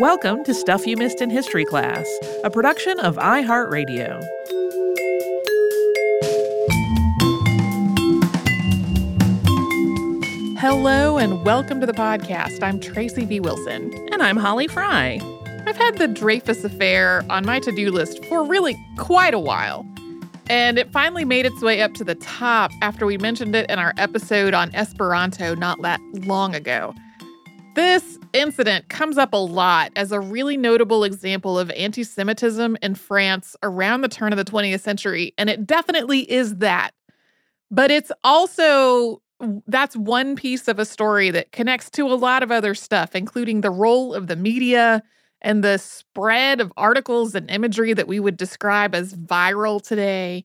Welcome to Stuff You Missed in History Class, a production of iHeartRadio. Hello and welcome to the podcast. I'm Tracy V. Wilson. And I'm Holly Fry. I've had the Dreyfus affair on my to do list for really quite a while. And it finally made its way up to the top after we mentioned it in our episode on Esperanto not that long ago. This incident comes up a lot as a really notable example of anti Semitism in France around the turn of the 20th century, and it definitely is that. But it's also that's one piece of a story that connects to a lot of other stuff, including the role of the media and the spread of articles and imagery that we would describe as viral today.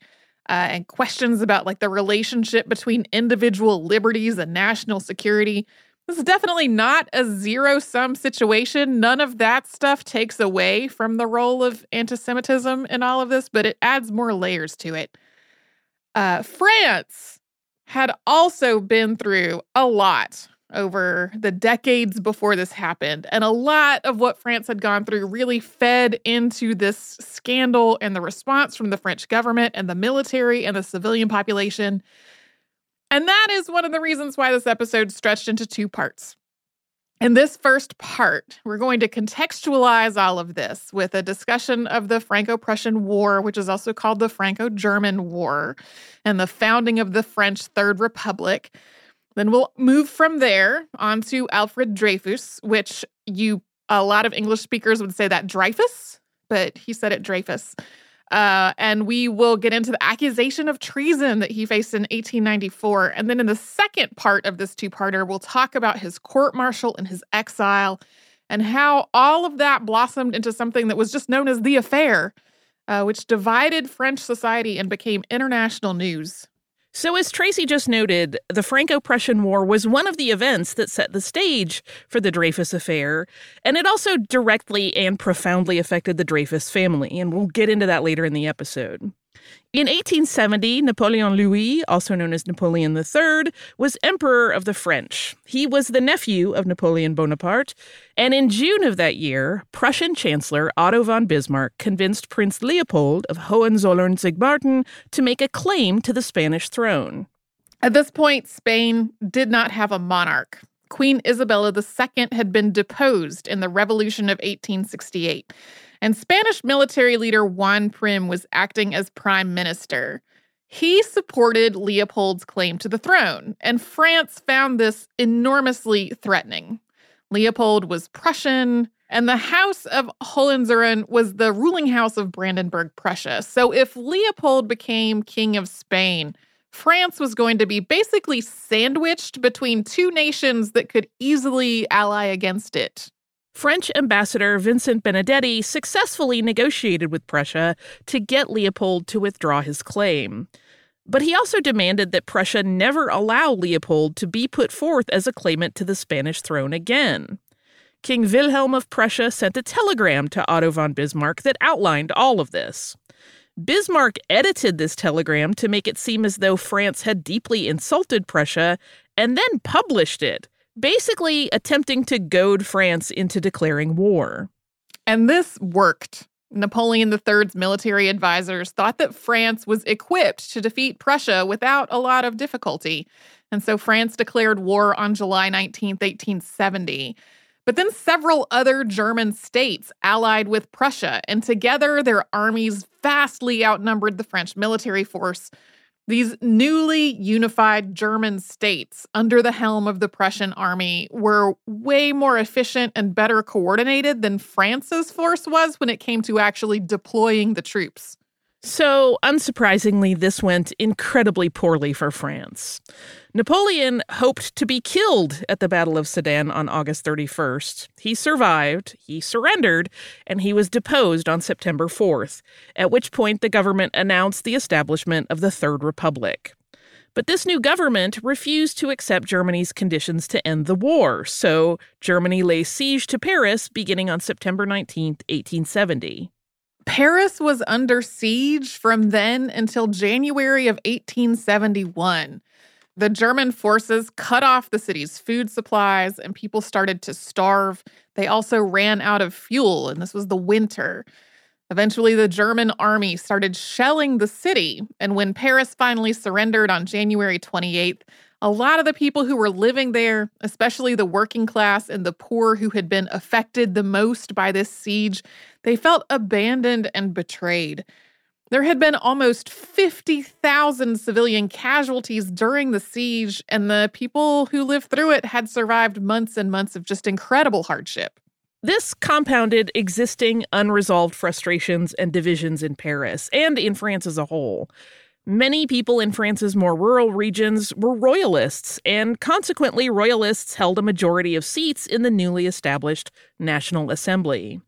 Uh, and questions about like the relationship between individual liberties and national security. This is definitely not a zero sum situation. None of that stuff takes away from the role of anti Semitism in all of this, but it adds more layers to it. Uh, France had also been through a lot over the decades before this happened. And a lot of what France had gone through really fed into this scandal and the response from the French government and the military and the civilian population. And that is one of the reasons why this episode stretched into two parts. In this first part, we're going to contextualize all of this with a discussion of the Franco Prussian War, which is also called the Franco German War, and the founding of the French Third Republic. Then we'll move from there onto Alfred Dreyfus, which you a lot of English speakers would say that Dreyfus, but he said it Dreyfus. Uh, and we will get into the accusation of treason that he faced in 1894. And then in the second part of this two parter, we'll talk about his court martial and his exile and how all of that blossomed into something that was just known as the affair, uh, which divided French society and became international news. So, as Tracy just noted, the Franco Prussian War was one of the events that set the stage for the Dreyfus Affair, and it also directly and profoundly affected the Dreyfus family, and we'll get into that later in the episode. In 1870, Napoleon Louis, also known as Napoleon III, was Emperor of the French. He was the nephew of Napoleon Bonaparte, and in June of that year, Prussian Chancellor Otto von Bismarck convinced Prince Leopold of Hohenzollern Sigmaringen to make a claim to the Spanish throne. At this point, Spain did not have a monarch. Queen Isabella II had been deposed in the Revolution of 1868 and Spanish military leader Juan Prim was acting as prime minister. He supported Leopold's claim to the throne, and France found this enormously threatening. Leopold was Prussian, and the House of Hohenzollern was the ruling house of Brandenburg Prussia. So if Leopold became king of Spain, France was going to be basically sandwiched between two nations that could easily ally against it. French ambassador Vincent Benedetti successfully negotiated with Prussia to get Leopold to withdraw his claim. But he also demanded that Prussia never allow Leopold to be put forth as a claimant to the Spanish throne again. King Wilhelm of Prussia sent a telegram to Otto von Bismarck that outlined all of this. Bismarck edited this telegram to make it seem as though France had deeply insulted Prussia and then published it, basically attempting to goad France into declaring war. And this worked. Napoleon III's military advisors thought that France was equipped to defeat Prussia without a lot of difficulty. And so France declared war on July 19, 1870. But then several other German states allied with Prussia, and together their armies vastly outnumbered the French military force, these newly unified German states under the helm of the Prussian army were way more efficient and better coordinated than France's force was when it came to actually deploying the troops. So, unsurprisingly, this went incredibly poorly for France. Napoleon hoped to be killed at the Battle of Sedan on August 31st. He survived, he surrendered, and he was deposed on September 4th, at which point the government announced the establishment of the Third Republic. But this new government refused to accept Germany's conditions to end the war, so Germany lay siege to Paris beginning on September 19, 1870. Paris was under siege from then until January of 1871. The German forces cut off the city's food supplies and people started to starve. They also ran out of fuel, and this was the winter. Eventually, the German army started shelling the city, and when Paris finally surrendered on January 28th, a lot of the people who were living there, especially the working class and the poor who had been affected the most by this siege, they felt abandoned and betrayed. There had been almost 50,000 civilian casualties during the siege, and the people who lived through it had survived months and months of just incredible hardship. This compounded existing unresolved frustrations and divisions in Paris and in France as a whole. Many people in France's more rural regions were royalists, and consequently, royalists held a majority of seats in the newly established National Assembly.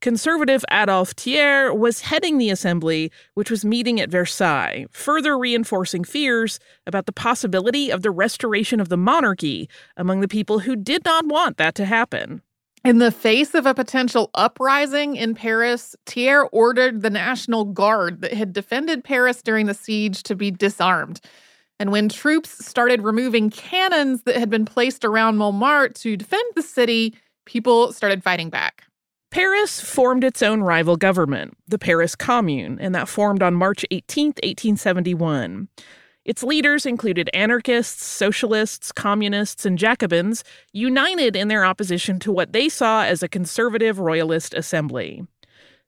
Conservative Adolphe Thiers was heading the assembly, which was meeting at Versailles, further reinforcing fears about the possibility of the restoration of the monarchy among the people who did not want that to happen. In the face of a potential uprising in Paris, Thiers ordered the National Guard that had defended Paris during the siege to be disarmed. And when troops started removing cannons that had been placed around Montmartre to defend the city, people started fighting back. Paris formed its own rival government, the Paris Commune, and that formed on March 18, 1871. Its leaders included anarchists, socialists, communists, and Jacobins, united in their opposition to what they saw as a conservative royalist assembly.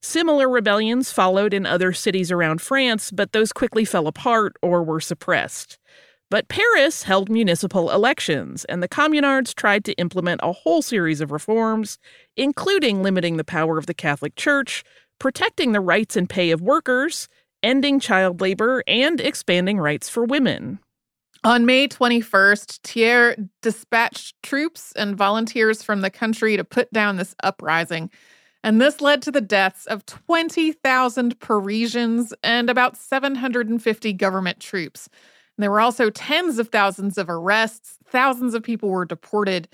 Similar rebellions followed in other cities around France, but those quickly fell apart or were suppressed. But Paris held municipal elections, and the communards tried to implement a whole series of reforms, including limiting the power of the Catholic Church, protecting the rights and pay of workers, ending child labor, and expanding rights for women. On May 21st, Thiers dispatched troops and volunteers from the country to put down this uprising. And this led to the deaths of 20,000 Parisians and about 750 government troops. And there were also tens of thousands of arrests, thousands of people were deported.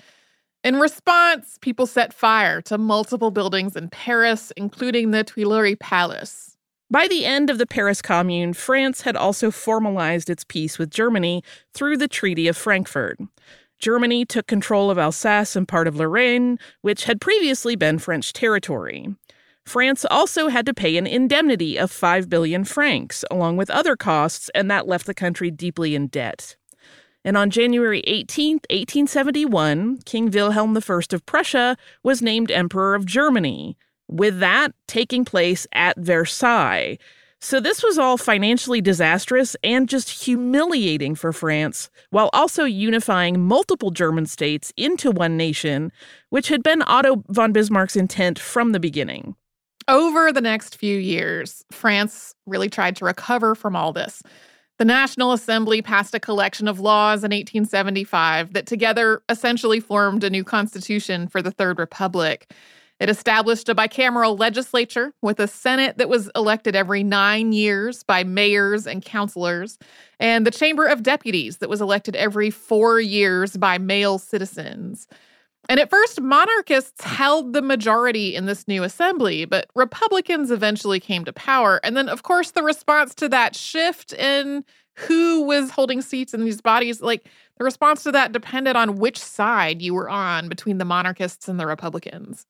In response, people set fire to multiple buildings in Paris, including the Tuileries Palace. By the end of the Paris Commune, France had also formalized its peace with Germany through the Treaty of Frankfurt. Germany took control of Alsace and part of Lorraine, which had previously been French territory. France also had to pay an indemnity of 5 billion francs, along with other costs, and that left the country deeply in debt. And on January 18, 1871, King Wilhelm I of Prussia was named Emperor of Germany, with that taking place at Versailles. So this was all financially disastrous and just humiliating for France, while also unifying multiple German states into one nation, which had been Otto von Bismarck's intent from the beginning. Over the next few years, France really tried to recover from all this. The National Assembly passed a collection of laws in 1875 that together essentially formed a new constitution for the Third Republic. It established a bicameral legislature with a Senate that was elected every nine years by mayors and councilors, and the Chamber of Deputies that was elected every four years by male citizens. And at first, monarchists held the majority in this new assembly, but Republicans eventually came to power. And then, of course, the response to that shift in who was holding seats in these bodies, like the response to that depended on which side you were on between the monarchists and the Republicans.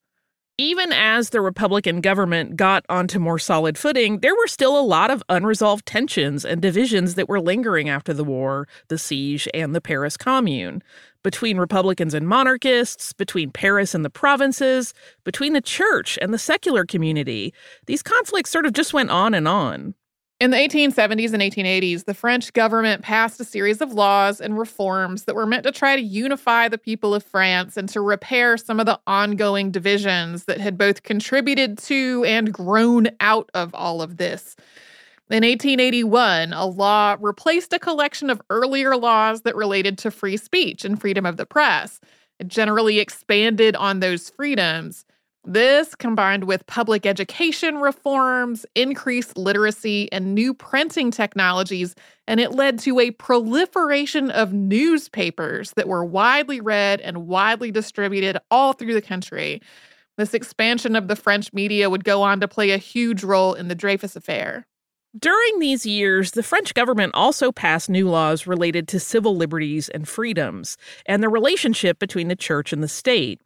Even as the Republican government got onto more solid footing, there were still a lot of unresolved tensions and divisions that were lingering after the war, the siege, and the Paris Commune. Between Republicans and monarchists, between Paris and the provinces, between the church and the secular community. These conflicts sort of just went on and on. In the 1870s and 1880s, the French government passed a series of laws and reforms that were meant to try to unify the people of France and to repair some of the ongoing divisions that had both contributed to and grown out of all of this. In 1881, a law replaced a collection of earlier laws that related to free speech and freedom of the press. It generally expanded on those freedoms. This, combined with public education reforms, increased literacy, and new printing technologies, and it led to a proliferation of newspapers that were widely read and widely distributed all through the country. This expansion of the French media would go on to play a huge role in the Dreyfus Affair. During these years, the French government also passed new laws related to civil liberties and freedoms and the relationship between the church and the state.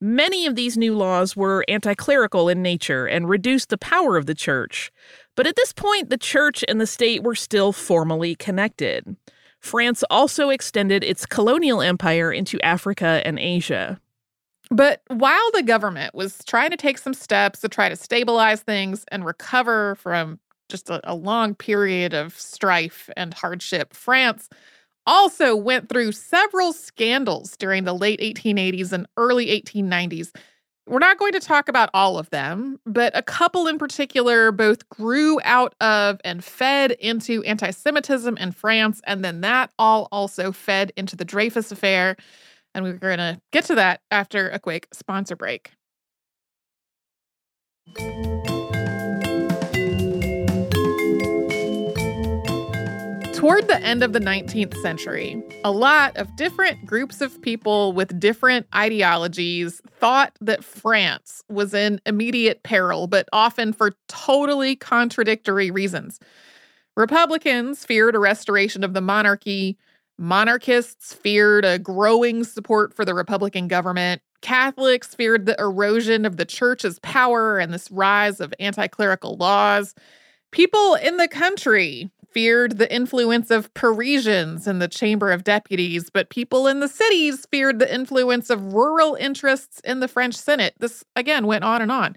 Many of these new laws were anti clerical in nature and reduced the power of the church. But at this point, the church and the state were still formally connected. France also extended its colonial empire into Africa and Asia. But while the government was trying to take some steps to try to stabilize things and recover from just a, a long period of strife and hardship. France also went through several scandals during the late 1880s and early 1890s. We're not going to talk about all of them, but a couple in particular both grew out of and fed into anti Semitism in France, and then that all also fed into the Dreyfus Affair. And we're going to get to that after a quick sponsor break. Toward the end of the 19th century, a lot of different groups of people with different ideologies thought that France was in immediate peril, but often for totally contradictory reasons. Republicans feared a restoration of the monarchy. Monarchists feared a growing support for the Republican government. Catholics feared the erosion of the church's power and this rise of anti clerical laws. People in the country feared the influence of Parisians in the Chamber of Deputies, but people in the cities feared the influence of rural interests in the French Senate. This, again, went on and on.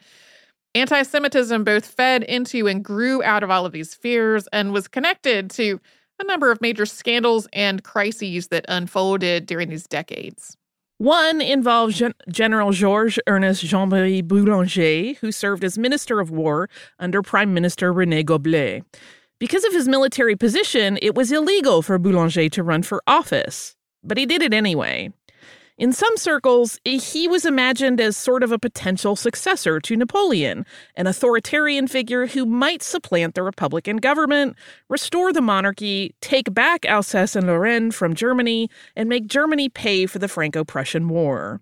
Anti Semitism both fed into and grew out of all of these fears and was connected to a number of major scandals and crises that unfolded during these decades. One involved Gen- General Georges Ernest Jean Marie Boulanger, who served as Minister of War under Prime Minister Rene Goblet. Because of his military position, it was illegal for Boulanger to run for office, but he did it anyway. In some circles, he was imagined as sort of a potential successor to Napoleon, an authoritarian figure who might supplant the Republican government, restore the monarchy, take back Alsace and Lorraine from Germany, and make Germany pay for the Franco Prussian War.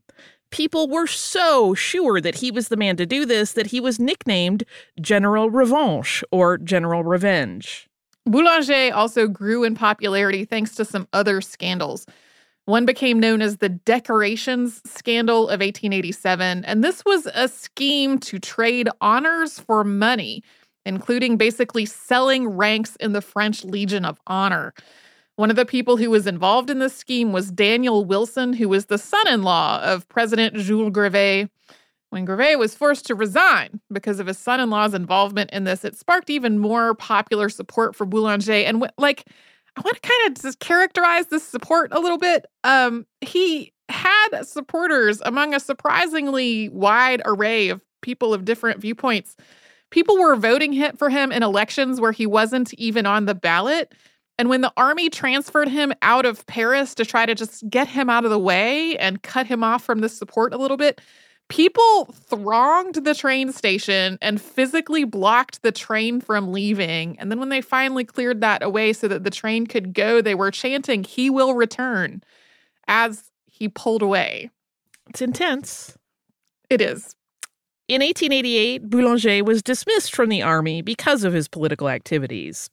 People were so sure that he was the man to do this that he was nicknamed General Revanche or General Revenge. Boulanger also grew in popularity thanks to some other scandals. One became known as the Decorations Scandal of 1887, and this was a scheme to trade honors for money, including basically selling ranks in the French Legion of Honor. One of the people who was involved in this scheme was Daniel Wilson, who was the son in law of President Jules Grévy. When Grévy was forced to resign because of his son in law's involvement in this, it sparked even more popular support for Boulanger. And like, I want to kind of just characterize this support a little bit. Um, he had supporters among a surprisingly wide array of people of different viewpoints. People were voting for him in elections where he wasn't even on the ballot. And when the army transferred him out of Paris to try to just get him out of the way and cut him off from the support a little bit, people thronged the train station and physically blocked the train from leaving. And then when they finally cleared that away so that the train could go, they were chanting, He will return as he pulled away. It's intense. It is. In 1888, Boulanger was dismissed from the army because of his political activities.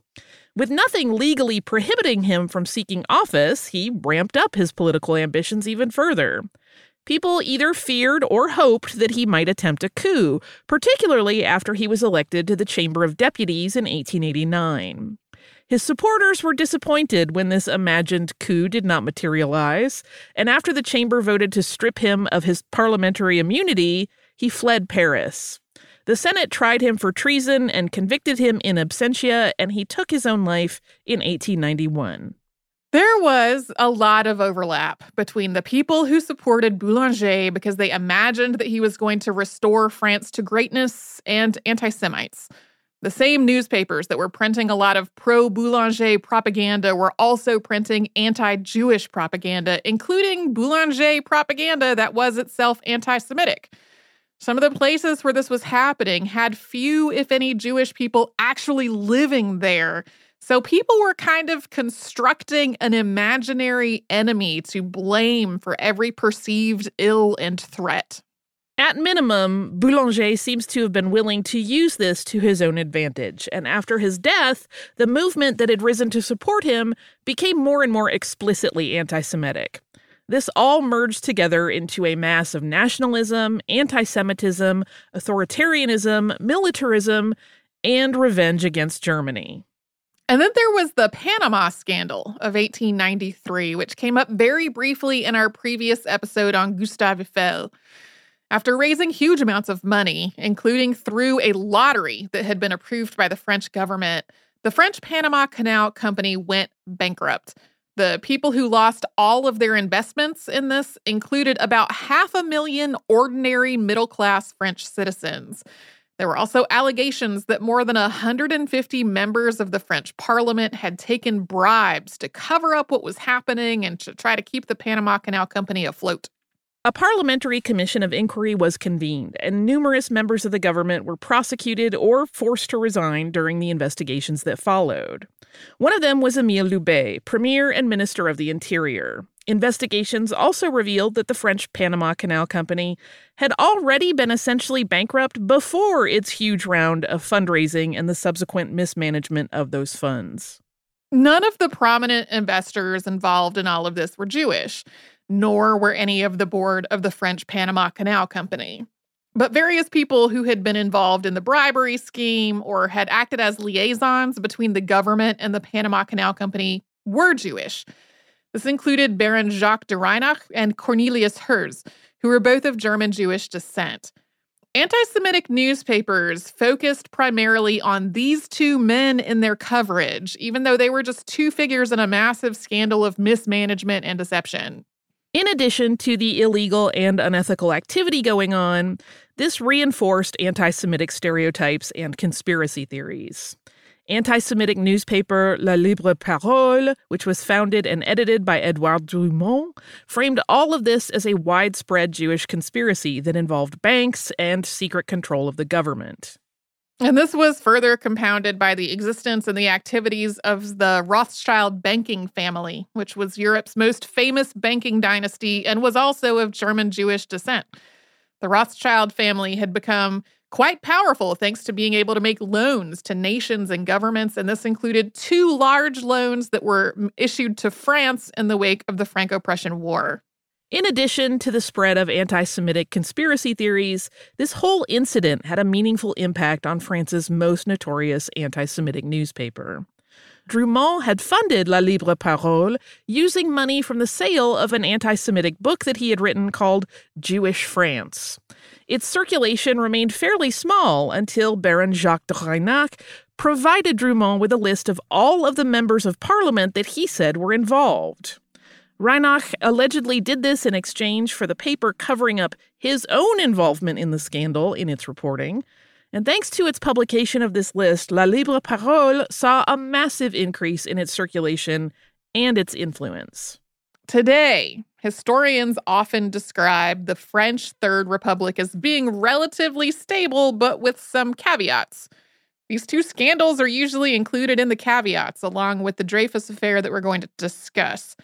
With nothing legally prohibiting him from seeking office, he ramped up his political ambitions even further. People either feared or hoped that he might attempt a coup, particularly after he was elected to the Chamber of Deputies in 1889. His supporters were disappointed when this imagined coup did not materialize, and after the chamber voted to strip him of his parliamentary immunity, he fled Paris. The Senate tried him for treason and convicted him in absentia, and he took his own life in 1891. There was a lot of overlap between the people who supported Boulanger because they imagined that he was going to restore France to greatness and anti Semites. The same newspapers that were printing a lot of pro Boulanger propaganda were also printing anti Jewish propaganda, including Boulanger propaganda that was itself anti Semitic. Some of the places where this was happening had few, if any, Jewish people actually living there. So people were kind of constructing an imaginary enemy to blame for every perceived ill and threat. At minimum, Boulanger seems to have been willing to use this to his own advantage, and after his death, the movement that had risen to support him became more and more explicitly anti Semitic. This all merged together into a mass of nationalism, anti Semitism, authoritarianism, militarism, and revenge against Germany. And then there was the Panama scandal of 1893, which came up very briefly in our previous episode on Gustave Eiffel. After raising huge amounts of money, including through a lottery that had been approved by the French government, the French Panama Canal Company went bankrupt. The people who lost all of their investments in this included about half a million ordinary middle class French citizens. There were also allegations that more than 150 members of the French parliament had taken bribes to cover up what was happening and to try to keep the Panama Canal Company afloat. A parliamentary commission of inquiry was convened, and numerous members of the government were prosecuted or forced to resign during the investigations that followed. One of them was Émile Loubet, Premier and Minister of the Interior. Investigations also revealed that the French Panama Canal Company had already been essentially bankrupt before its huge round of fundraising and the subsequent mismanagement of those funds. None of the prominent investors involved in all of this were Jewish nor were any of the board of the French Panama Canal Company. But various people who had been involved in the bribery scheme or had acted as liaisons between the government and the Panama Canal Company were Jewish. This included Baron Jacques de Reinach and Cornelius Herz, who were both of German Jewish descent. Anti Semitic newspapers focused primarily on these two men in their coverage, even though they were just two figures in a massive scandal of mismanagement and deception. In addition to the illegal and unethical activity going on, this reinforced anti Semitic stereotypes and conspiracy theories. Anti Semitic newspaper La Libre Parole, which was founded and edited by Edouard Drumont, framed all of this as a widespread Jewish conspiracy that involved banks and secret control of the government. And this was further compounded by the existence and the activities of the Rothschild banking family, which was Europe's most famous banking dynasty and was also of German Jewish descent. The Rothschild family had become quite powerful thanks to being able to make loans to nations and governments, and this included two large loans that were issued to France in the wake of the Franco Prussian War. In addition to the spread of anti Semitic conspiracy theories, this whole incident had a meaningful impact on France's most notorious anti Semitic newspaper. Drumont had funded La Libre Parole using money from the sale of an anti Semitic book that he had written called Jewish France. Its circulation remained fairly small until Baron Jacques de Reinach provided Drumont with a list of all of the members of parliament that he said were involved. Reinach allegedly did this in exchange for the paper covering up his own involvement in the scandal in its reporting. And thanks to its publication of this list, La Libre Parole saw a massive increase in its circulation and its influence. Today, historians often describe the French Third Republic as being relatively stable, but with some caveats. These two scandals are usually included in the caveats, along with the Dreyfus affair that we're going to discuss.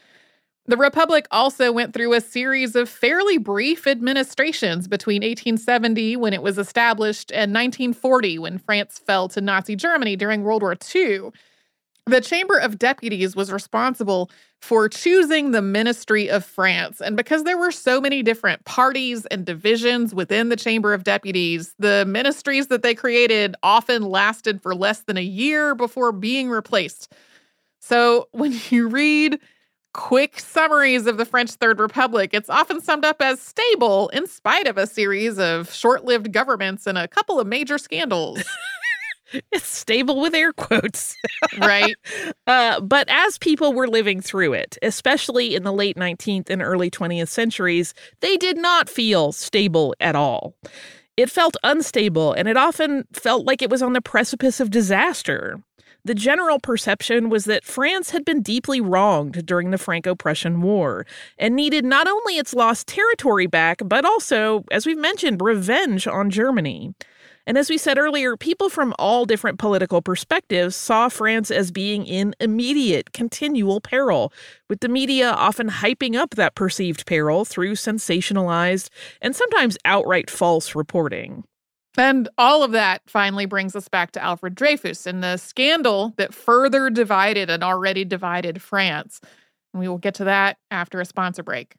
The Republic also went through a series of fairly brief administrations between 1870, when it was established, and 1940, when France fell to Nazi Germany during World War II. The Chamber of Deputies was responsible for choosing the Ministry of France. And because there were so many different parties and divisions within the Chamber of Deputies, the ministries that they created often lasted for less than a year before being replaced. So when you read quick summaries of the French Third Republic, it's often summed up as stable in spite of a series of short lived governments and a couple of major scandals. it's stable with air quotes. right. Uh, but as people were living through it, especially in the late 19th and early 20th centuries, they did not feel stable at all. It felt unstable and it often felt like it was on the precipice of disaster. The general perception was that France had been deeply wronged during the Franco Prussian War and needed not only its lost territory back, but also, as we've mentioned, revenge on Germany. And as we said earlier, people from all different political perspectives saw France as being in immediate, continual peril, with the media often hyping up that perceived peril through sensationalized and sometimes outright false reporting. And all of that finally brings us back to Alfred Dreyfus and the scandal that further divided an already divided France. And we will get to that after a sponsor break.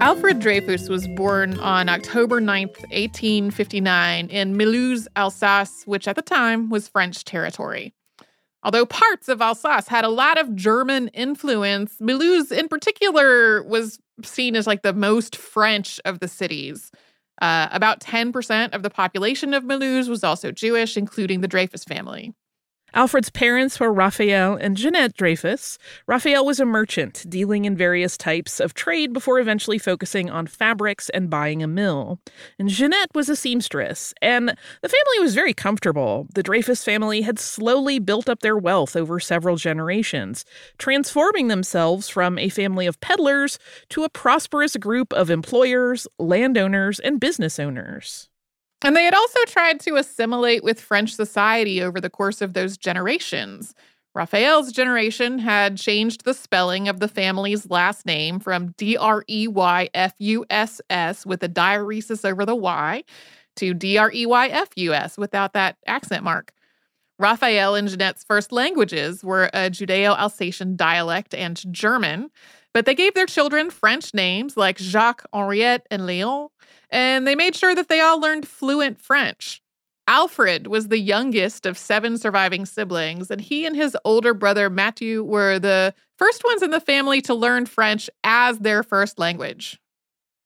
Alfred Dreyfus was born on October 9th, 1859, in Mulhouse, Alsace, which at the time was French territory. Although parts of Alsace had a lot of German influence, Mulhouse in particular was seen as like the most French of the cities. Uh, about 10% of the population of Mulhouse was also Jewish, including the Dreyfus family. Alfred's parents were Raphael and Jeanette Dreyfus. Raphael was a merchant, dealing in various types of trade before eventually focusing on fabrics and buying a mill. And Jeanette was a seamstress, and the family was very comfortable. The Dreyfus family had slowly built up their wealth over several generations, transforming themselves from a family of peddlers to a prosperous group of employers, landowners, and business owners. And they had also tried to assimilate with French society over the course of those generations. Raphael's generation had changed the spelling of the family's last name from D R E Y F U S S with a diaeresis over the Y to D R E Y F U S without that accent mark. Raphael and Jeanette's first languages were a Judeo Alsatian dialect and German, but they gave their children French names like Jacques, Henriette, and Léon, and they made sure that they all learned fluent French. Alfred was the youngest of seven surviving siblings, and he and his older brother Matthew were the first ones in the family to learn French as their first language.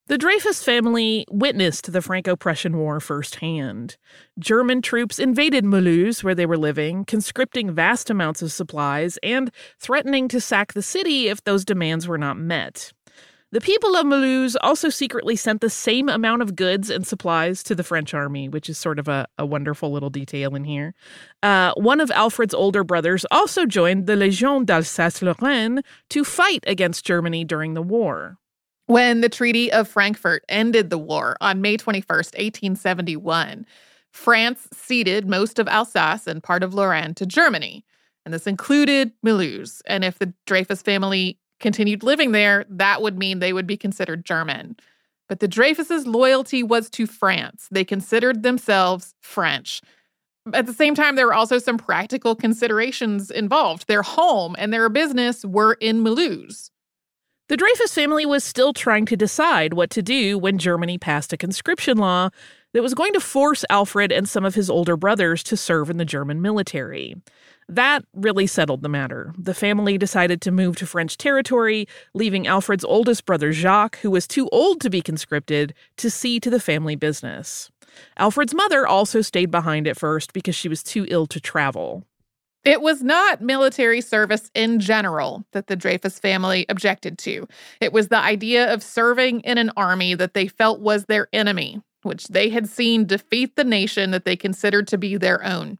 The Dreyfus family witnessed the Franco Prussian War firsthand. German troops invaded Mulhouse, where they were living, conscripting vast amounts of supplies and threatening to sack the city if those demands were not met. The people of Mulhouse also secretly sent the same amount of goods and supplies to the French army, which is sort of a, a wonderful little detail in here. Uh, one of Alfred's older brothers also joined the Légion d'Alsace Lorraine to fight against Germany during the war. When the Treaty of Frankfurt ended the war on May 21st, 1871, France ceded most of Alsace and part of Lorraine to Germany. And this included Mulhouse. And if the Dreyfus family continued living there, that would mean they would be considered German. But the Dreyfuses' loyalty was to France. They considered themselves French. At the same time, there were also some practical considerations involved. Their home and their business were in Mulhouse. The Dreyfus family was still trying to decide what to do when Germany passed a conscription law that was going to force Alfred and some of his older brothers to serve in the German military. That really settled the matter. The family decided to move to French territory, leaving Alfred's oldest brother Jacques, who was too old to be conscripted, to see to the family business. Alfred's mother also stayed behind at first because she was too ill to travel. It was not military service in general that the Dreyfus family objected to. It was the idea of serving in an army that they felt was their enemy, which they had seen defeat the nation that they considered to be their own.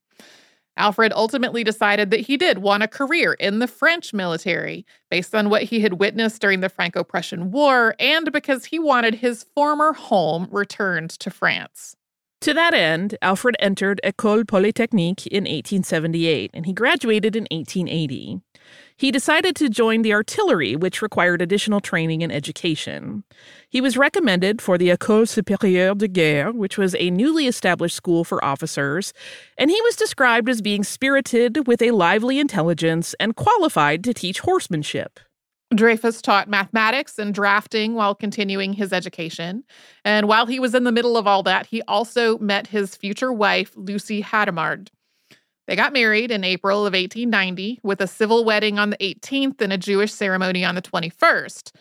Alfred ultimately decided that he did want a career in the French military based on what he had witnessed during the Franco Prussian War and because he wanted his former home returned to France. To that end, Alfred entered École Polytechnique in 1878 and he graduated in 1880. He decided to join the artillery, which required additional training and education. He was recommended for the École Supérieure de Guerre, which was a newly established school for officers, and he was described as being spirited with a lively intelligence and qualified to teach horsemanship. Dreyfus taught mathematics and drafting while continuing his education. And while he was in the middle of all that, he also met his future wife, Lucie Hadamard. They got married in April of 1890 with a civil wedding on the 18th and a Jewish ceremony on the 21st.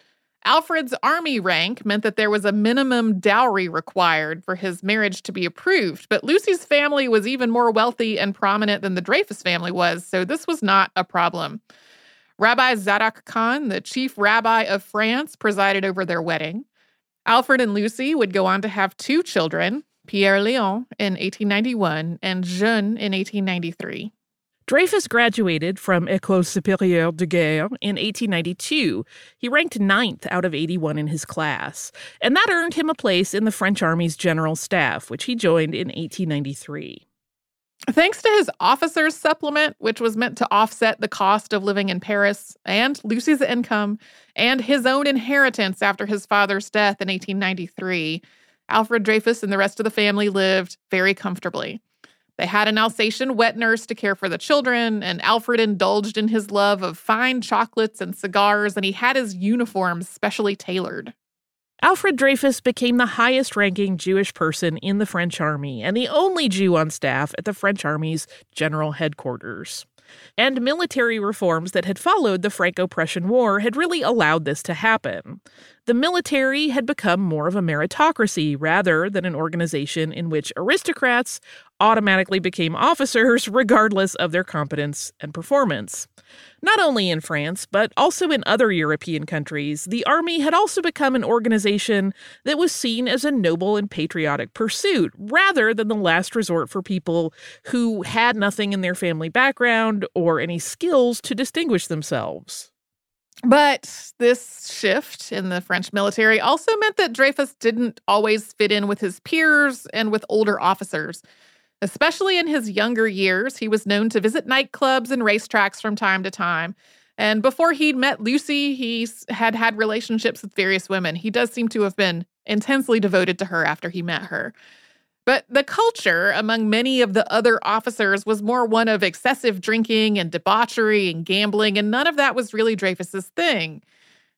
Alfred's army rank meant that there was a minimum dowry required for his marriage to be approved, but Lucie's family was even more wealthy and prominent than the Dreyfus family was, so this was not a problem. Rabbi Zadoc Kahn, the chief rabbi of France, presided over their wedding. Alfred and Lucy would go on to have two children, Pierre Léon in 1891 and Jeanne in 1893. Dreyfus graduated from École Supérieure de Guerre in 1892. He ranked ninth out of 81 in his class, and that earned him a place in the French Army's general staff, which he joined in 1893. Thanks to his officer's supplement, which was meant to offset the cost of living in Paris and Lucie's income and his own inheritance after his father's death in 1893, Alfred Dreyfus and the rest of the family lived very comfortably. They had an Alsatian wet nurse to care for the children, and Alfred indulged in his love of fine chocolates and cigars, and he had his uniforms specially tailored. Alfred Dreyfus became the highest ranking Jewish person in the French army and the only Jew on staff at the French army's general headquarters. And military reforms that had followed the Franco Prussian War had really allowed this to happen the military had become more of a meritocracy rather than an organization in which aristocrats automatically became officers regardless of their competence and performance. Not only in France, but also in other European countries, the army had also become an organization that was seen as a noble and patriotic pursuit rather than the last resort for people who had nothing in their family background or any skills to distinguish themselves. But this shift in the French military also meant that Dreyfus didn't always fit in with his peers and with older officers. Especially in his younger years, he was known to visit nightclubs and racetracks from time to time. And before he'd met Lucie, he had had relationships with various women. He does seem to have been intensely devoted to her after he met her. But the culture among many of the other officers was more one of excessive drinking and debauchery and gambling, and none of that was really Dreyfus's thing.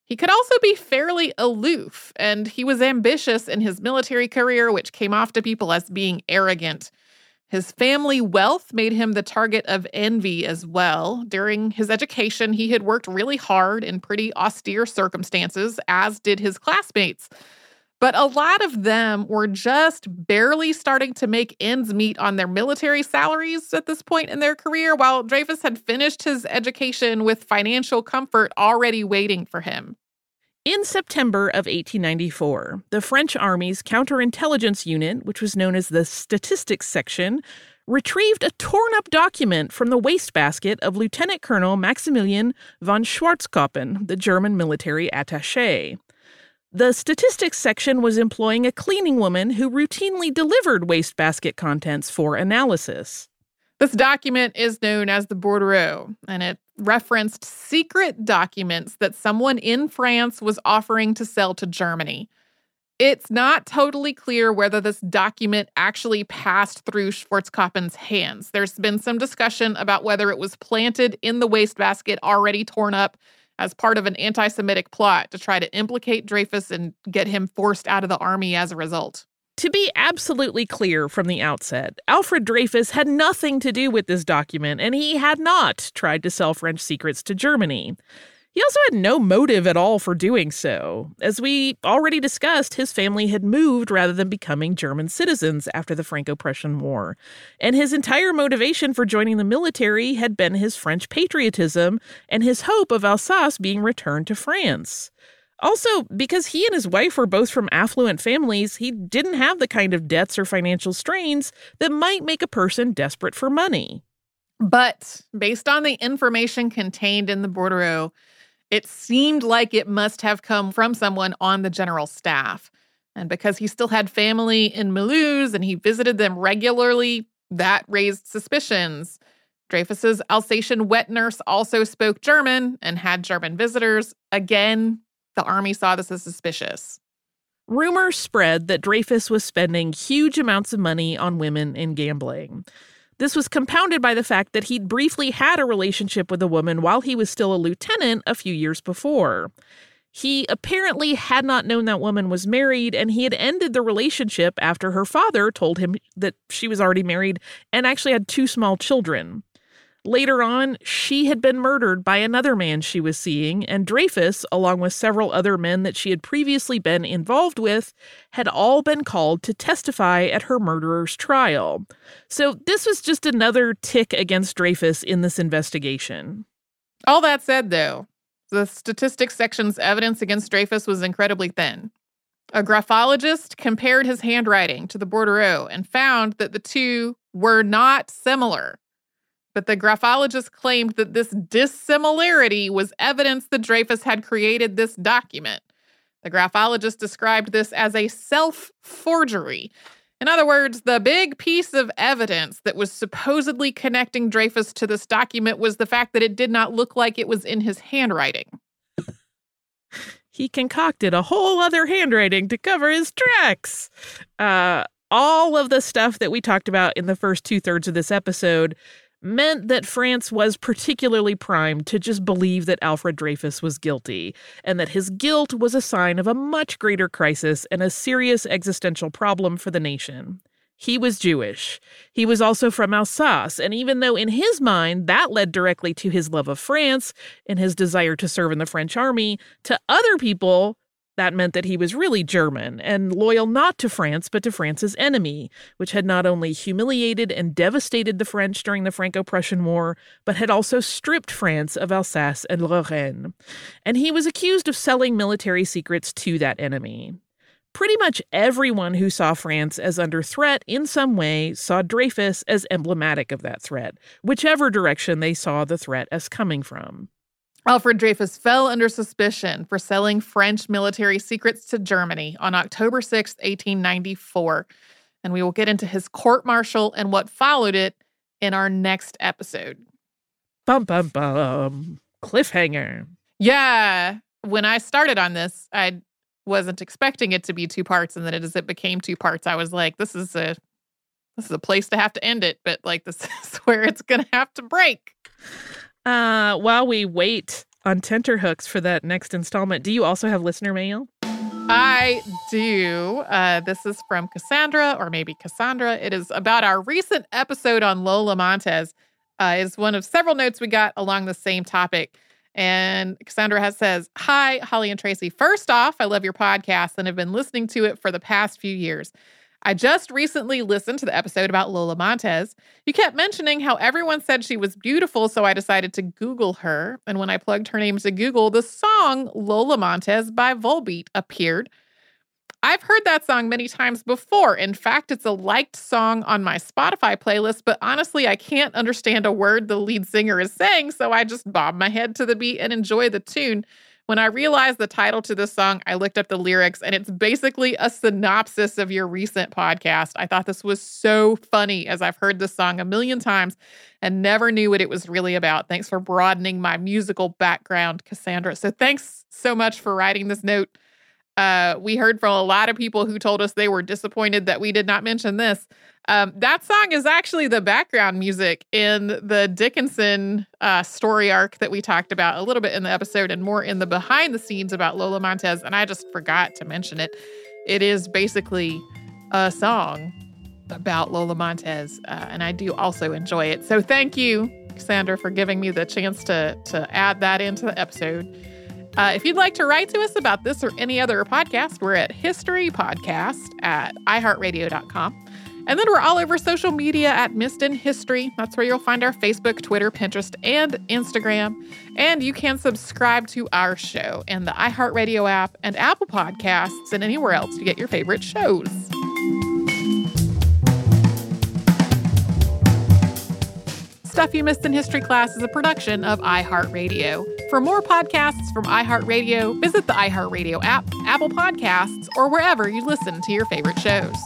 He could also be fairly aloof, and he was ambitious in his military career, which came off to people as being arrogant. His family wealth made him the target of envy as well. During his education, he had worked really hard in pretty austere circumstances, as did his classmates. But a lot of them were just barely starting to make ends meet on their military salaries at this point in their career, while Dreyfus had finished his education with financial comfort already waiting for him. In September of 1894, the French Army's counterintelligence unit, which was known as the Statistics Section, retrieved a torn up document from the wastebasket of Lieutenant Colonel Maximilian von Schwarzkoppen, the German military attache. The statistics section was employing a cleaning woman who routinely delivered wastebasket contents for analysis. This document is known as the Bordereau, and it referenced secret documents that someone in France was offering to sell to Germany. It's not totally clear whether this document actually passed through Schwarzkoppen's hands. There's been some discussion about whether it was planted in the wastebasket already torn up as part of an anti Semitic plot to try to implicate Dreyfus and get him forced out of the army as a result. To be absolutely clear from the outset, Alfred Dreyfus had nothing to do with this document, and he had not tried to sell French secrets to Germany. He also had no motive at all for doing so. As we already discussed, his family had moved rather than becoming German citizens after the Franco Prussian War. And his entire motivation for joining the military had been his French patriotism and his hope of Alsace being returned to France. Also, because he and his wife were both from affluent families, he didn't have the kind of debts or financial strains that might make a person desperate for money. But based on the information contained in the Bordereau, it seemed like it must have come from someone on the general staff. And because he still had family in Mulhouse and he visited them regularly, that raised suspicions. Dreyfus's Alsatian wet nurse also spoke German and had German visitors. Again, the army saw this as suspicious. Rumors spread that Dreyfus was spending huge amounts of money on women and gambling. This was compounded by the fact that he'd briefly had a relationship with a woman while he was still a lieutenant a few years before. He apparently had not known that woman was married, and he had ended the relationship after her father told him that she was already married and actually had two small children. Later on, she had been murdered by another man she was seeing, and Dreyfus, along with several other men that she had previously been involved with, had all been called to testify at her murderer's trial. So this was just another tick against Dreyfus in this investigation. All that said, though, the statistics section's evidence against Dreyfus was incredibly thin. A graphologist compared his handwriting to the bordereau and found that the two were not similar. But the graphologist claimed that this dissimilarity was evidence that Dreyfus had created this document. The graphologist described this as a self forgery. In other words, the big piece of evidence that was supposedly connecting Dreyfus to this document was the fact that it did not look like it was in his handwriting. he concocted a whole other handwriting to cover his tracks. Uh, all of the stuff that we talked about in the first two thirds of this episode meant that France was particularly primed to just believe that Alfred Dreyfus was guilty, and that his guilt was a sign of a much greater crisis and a serious existential problem for the nation. He was Jewish. He was also from Alsace, and even though in his mind that led directly to his love of France and his desire to serve in the French army, to other people, that meant that he was really German and loyal not to France, but to France's enemy, which had not only humiliated and devastated the French during the Franco Prussian War, but had also stripped France of Alsace and Lorraine. And he was accused of selling military secrets to that enemy. Pretty much everyone who saw France as under threat in some way saw Dreyfus as emblematic of that threat, whichever direction they saw the threat as coming from. Alfred Dreyfus fell under suspicion for selling French military secrets to Germany on October 6, 1894. And we will get into his court martial and what followed it in our next episode. Bum, bum, bum. Cliffhanger. Yeah. When I started on this, I wasn't expecting it to be two parts. And then as it became two parts, I was like, this is a this is a place to have to end it, but like this is where it's gonna have to break. Uh, while we wait on tenterhooks for that next installment, do you also have listener mail? I do. Uh, this is from Cassandra, or maybe Cassandra. It is about our recent episode on Lola Montez. Uh, is one of several notes we got along the same topic. And Cassandra has says, Hi, Holly and Tracy. First off, I love your podcast and have been listening to it for the past few years. I just recently listened to the episode about Lola Montez. You kept mentioning how everyone said she was beautiful, so I decided to Google her. And when I plugged her name to Google, the song Lola Montez by Volbeat appeared. I've heard that song many times before. In fact, it's a liked song on my Spotify playlist, but honestly, I can't understand a word the lead singer is saying, so I just bob my head to the beat and enjoy the tune. When I realized the title to this song, I looked up the lyrics and it's basically a synopsis of your recent podcast. I thought this was so funny as I've heard this song a million times and never knew what it was really about. Thanks for broadening my musical background, Cassandra. So thanks so much for writing this note. Uh, we heard from a lot of people who told us they were disappointed that we did not mention this. Um, that song is actually the background music in the Dickinson uh, story arc that we talked about a little bit in the episode and more in the behind the scenes about Lola Montez. And I just forgot to mention it. It is basically a song about Lola Montez, uh, and I do also enjoy it. So thank you, Sandra, for giving me the chance to to add that into the episode. Uh, if you'd like to write to us about this or any other podcast, we're at historypodcast at iheartradio.com. And then we're all over social media at Missed in History. That's where you'll find our Facebook, Twitter, Pinterest, and Instagram. And you can subscribe to our show in the iHeartRadio app and Apple Podcasts and anywhere else you get your favorite shows. Stuff You Missed in History Class is a production of iHeartRadio. For more podcasts from iHeartRadio, visit the iHeartRadio app, Apple Podcasts, or wherever you listen to your favorite shows.